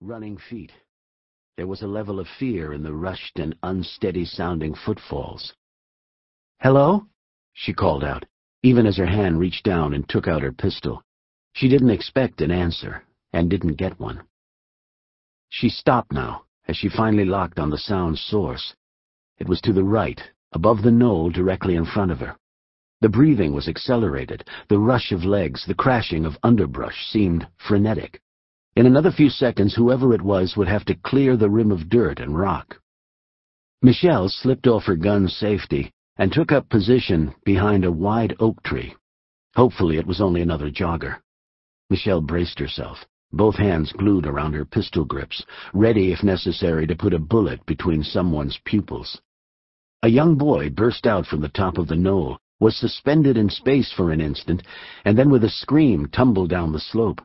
running feet. There was a level of fear in the rushed and unsteady-sounding footfalls. Hello? she called out, even as her hand reached down and took out her pistol. She didn't expect an answer, and didn't get one. She stopped now, as she finally locked on the sound's source. It was to the right, above the knoll directly in front of her. The breathing was accelerated, the rush of legs, the crashing of underbrush seemed frenetic. In another few seconds, whoever it was would have to clear the rim of dirt and rock. Michelle slipped off her gun's safety and took up position behind a wide oak tree. Hopefully it was only another jogger. Michelle braced herself, both hands glued around her pistol grips, ready if necessary to put a bullet between someone's pupils. A young boy burst out from the top of the knoll, was suspended in space for an instant, and then with a scream tumbled down the slope.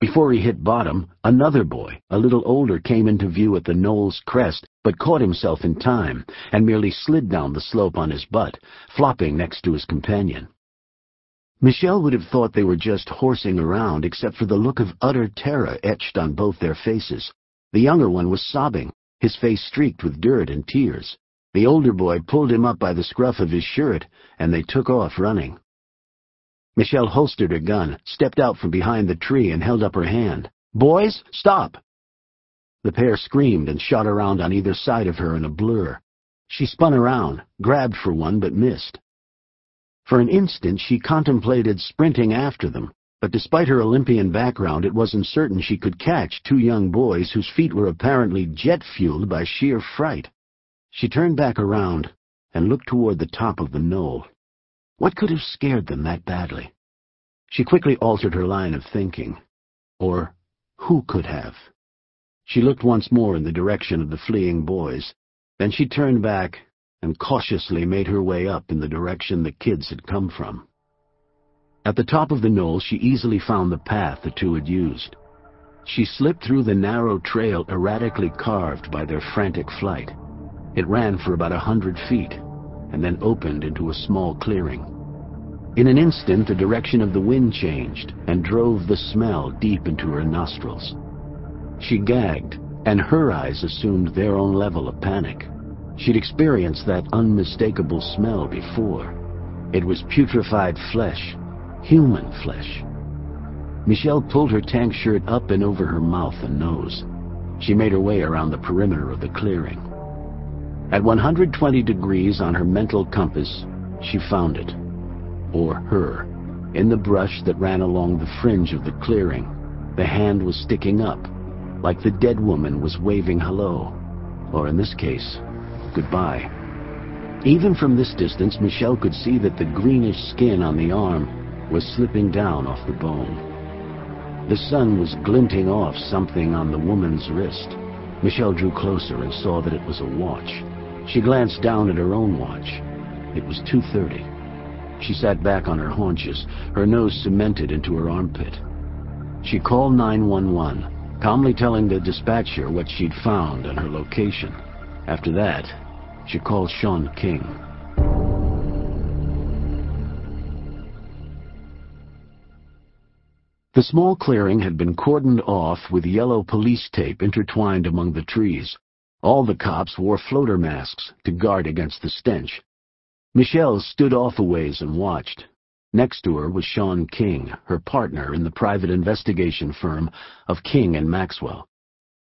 Before he hit bottom, another boy, a little older, came into view at the knoll's crest, but caught himself in time, and merely slid down the slope on his butt, flopping next to his companion. Michelle would have thought they were just horsing around, except for the look of utter terror etched on both their faces. The younger one was sobbing, his face streaked with dirt and tears. The older boy pulled him up by the scruff of his shirt, and they took off running. Michelle holstered her gun, stepped out from behind the tree, and held up her hand. Boys, stop! The pair screamed and shot around on either side of her in a blur. She spun around, grabbed for one, but missed. For an instant she contemplated sprinting after them, but despite her Olympian background it wasn't certain she could catch two young boys whose feet were apparently jet-fueled by sheer fright. She turned back around and looked toward the top of the knoll. What could have scared them that badly? She quickly altered her line of thinking. Or who could have? She looked once more in the direction of the fleeing boys. Then she turned back and cautiously made her way up in the direction the kids had come from. At the top of the knoll, she easily found the path the two had used. She slipped through the narrow trail erratically carved by their frantic flight. It ran for about a hundred feet, and then opened into a small clearing. In an instant, the direction of the wind changed and drove the smell deep into her nostrils. She gagged, and her eyes assumed their own level of panic. She'd experienced that unmistakable smell before. It was putrefied flesh, human flesh. Michelle pulled her tank shirt up and over her mouth and nose. She made her way around the perimeter of the clearing. At 120 degrees on her mental compass, she found it. Or her. In the brush that ran along the fringe of the clearing, the hand was sticking up, like the dead woman was waving hello. Or in this case, goodbye. Even from this distance, Michelle could see that the greenish skin on the arm was slipping down off the bone. The sun was glinting off something on the woman's wrist. Michelle drew closer and saw that it was a watch. She glanced down at her own watch. It was 2.30. She sat back on her haunches, her nose cemented into her armpit. She called 911, calmly telling the dispatcher what she'd found and her location. After that, she called Sean King. The small clearing had been cordoned off with yellow police tape intertwined among the trees. All the cops wore floater masks to guard against the stench. Michelle stood off a ways and watched. Next to her was Sean King, her partner in the private investigation firm of King and Maxwell.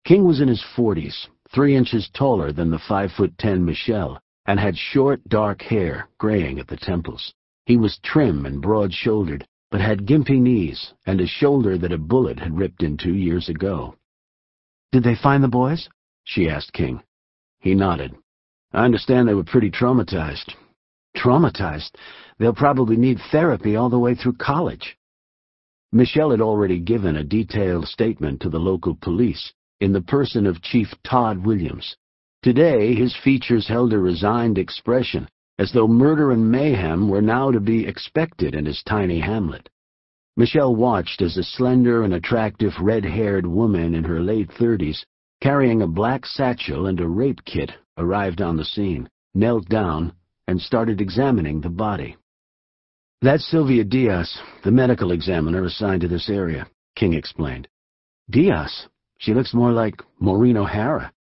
King was in his forties, three inches taller than the five-foot-ten Michelle, and had short, dark hair, graying at the temples. He was trim and broad-shouldered, but had gimpy knees and a shoulder that a bullet had ripped into years ago. Did they find the boys? She asked King. He nodded. I understand they were pretty traumatized. Traumatized? They'll probably need therapy all the way through college. Michelle had already given a detailed statement to the local police in the person of Chief Todd Williams. Today, his features held a resigned expression, as though murder and mayhem were now to be expected in his tiny hamlet. Michelle watched as a slender and attractive red-haired woman in her late thirties carrying a black satchel and a rape kit, arrived on the scene, knelt down, and started examining the body. That's Sylvia Diaz, the medical examiner assigned to this area, King explained. Diaz? She looks more like Maureen O'Hara.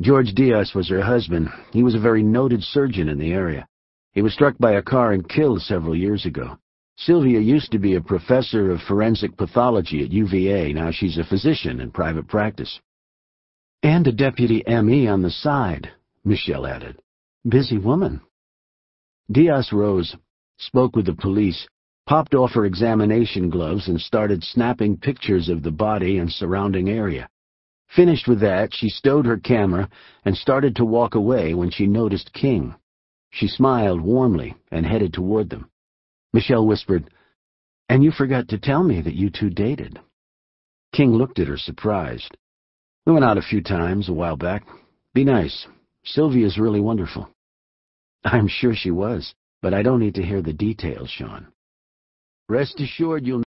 George Diaz was her husband. He was a very noted surgeon in the area. He was struck by a car and killed several years ago. Sylvia used to be a professor of forensic pathology at UVA. Now she's a physician in private practice. And a deputy ME on the side, Michelle added. Busy woman. Diaz rose, spoke with the police, popped off her examination gloves and started snapping pictures of the body and surrounding area. Finished with that, she stowed her camera and started to walk away when she noticed King. She smiled warmly and headed toward them. Michelle whispered, And you forgot to tell me that you two dated. King looked at her surprised. We went out a few times a while back. Be nice. Sylvia's really wonderful. I'm sure she was, but I don't need to hear the details, Sean. Rest assured you'll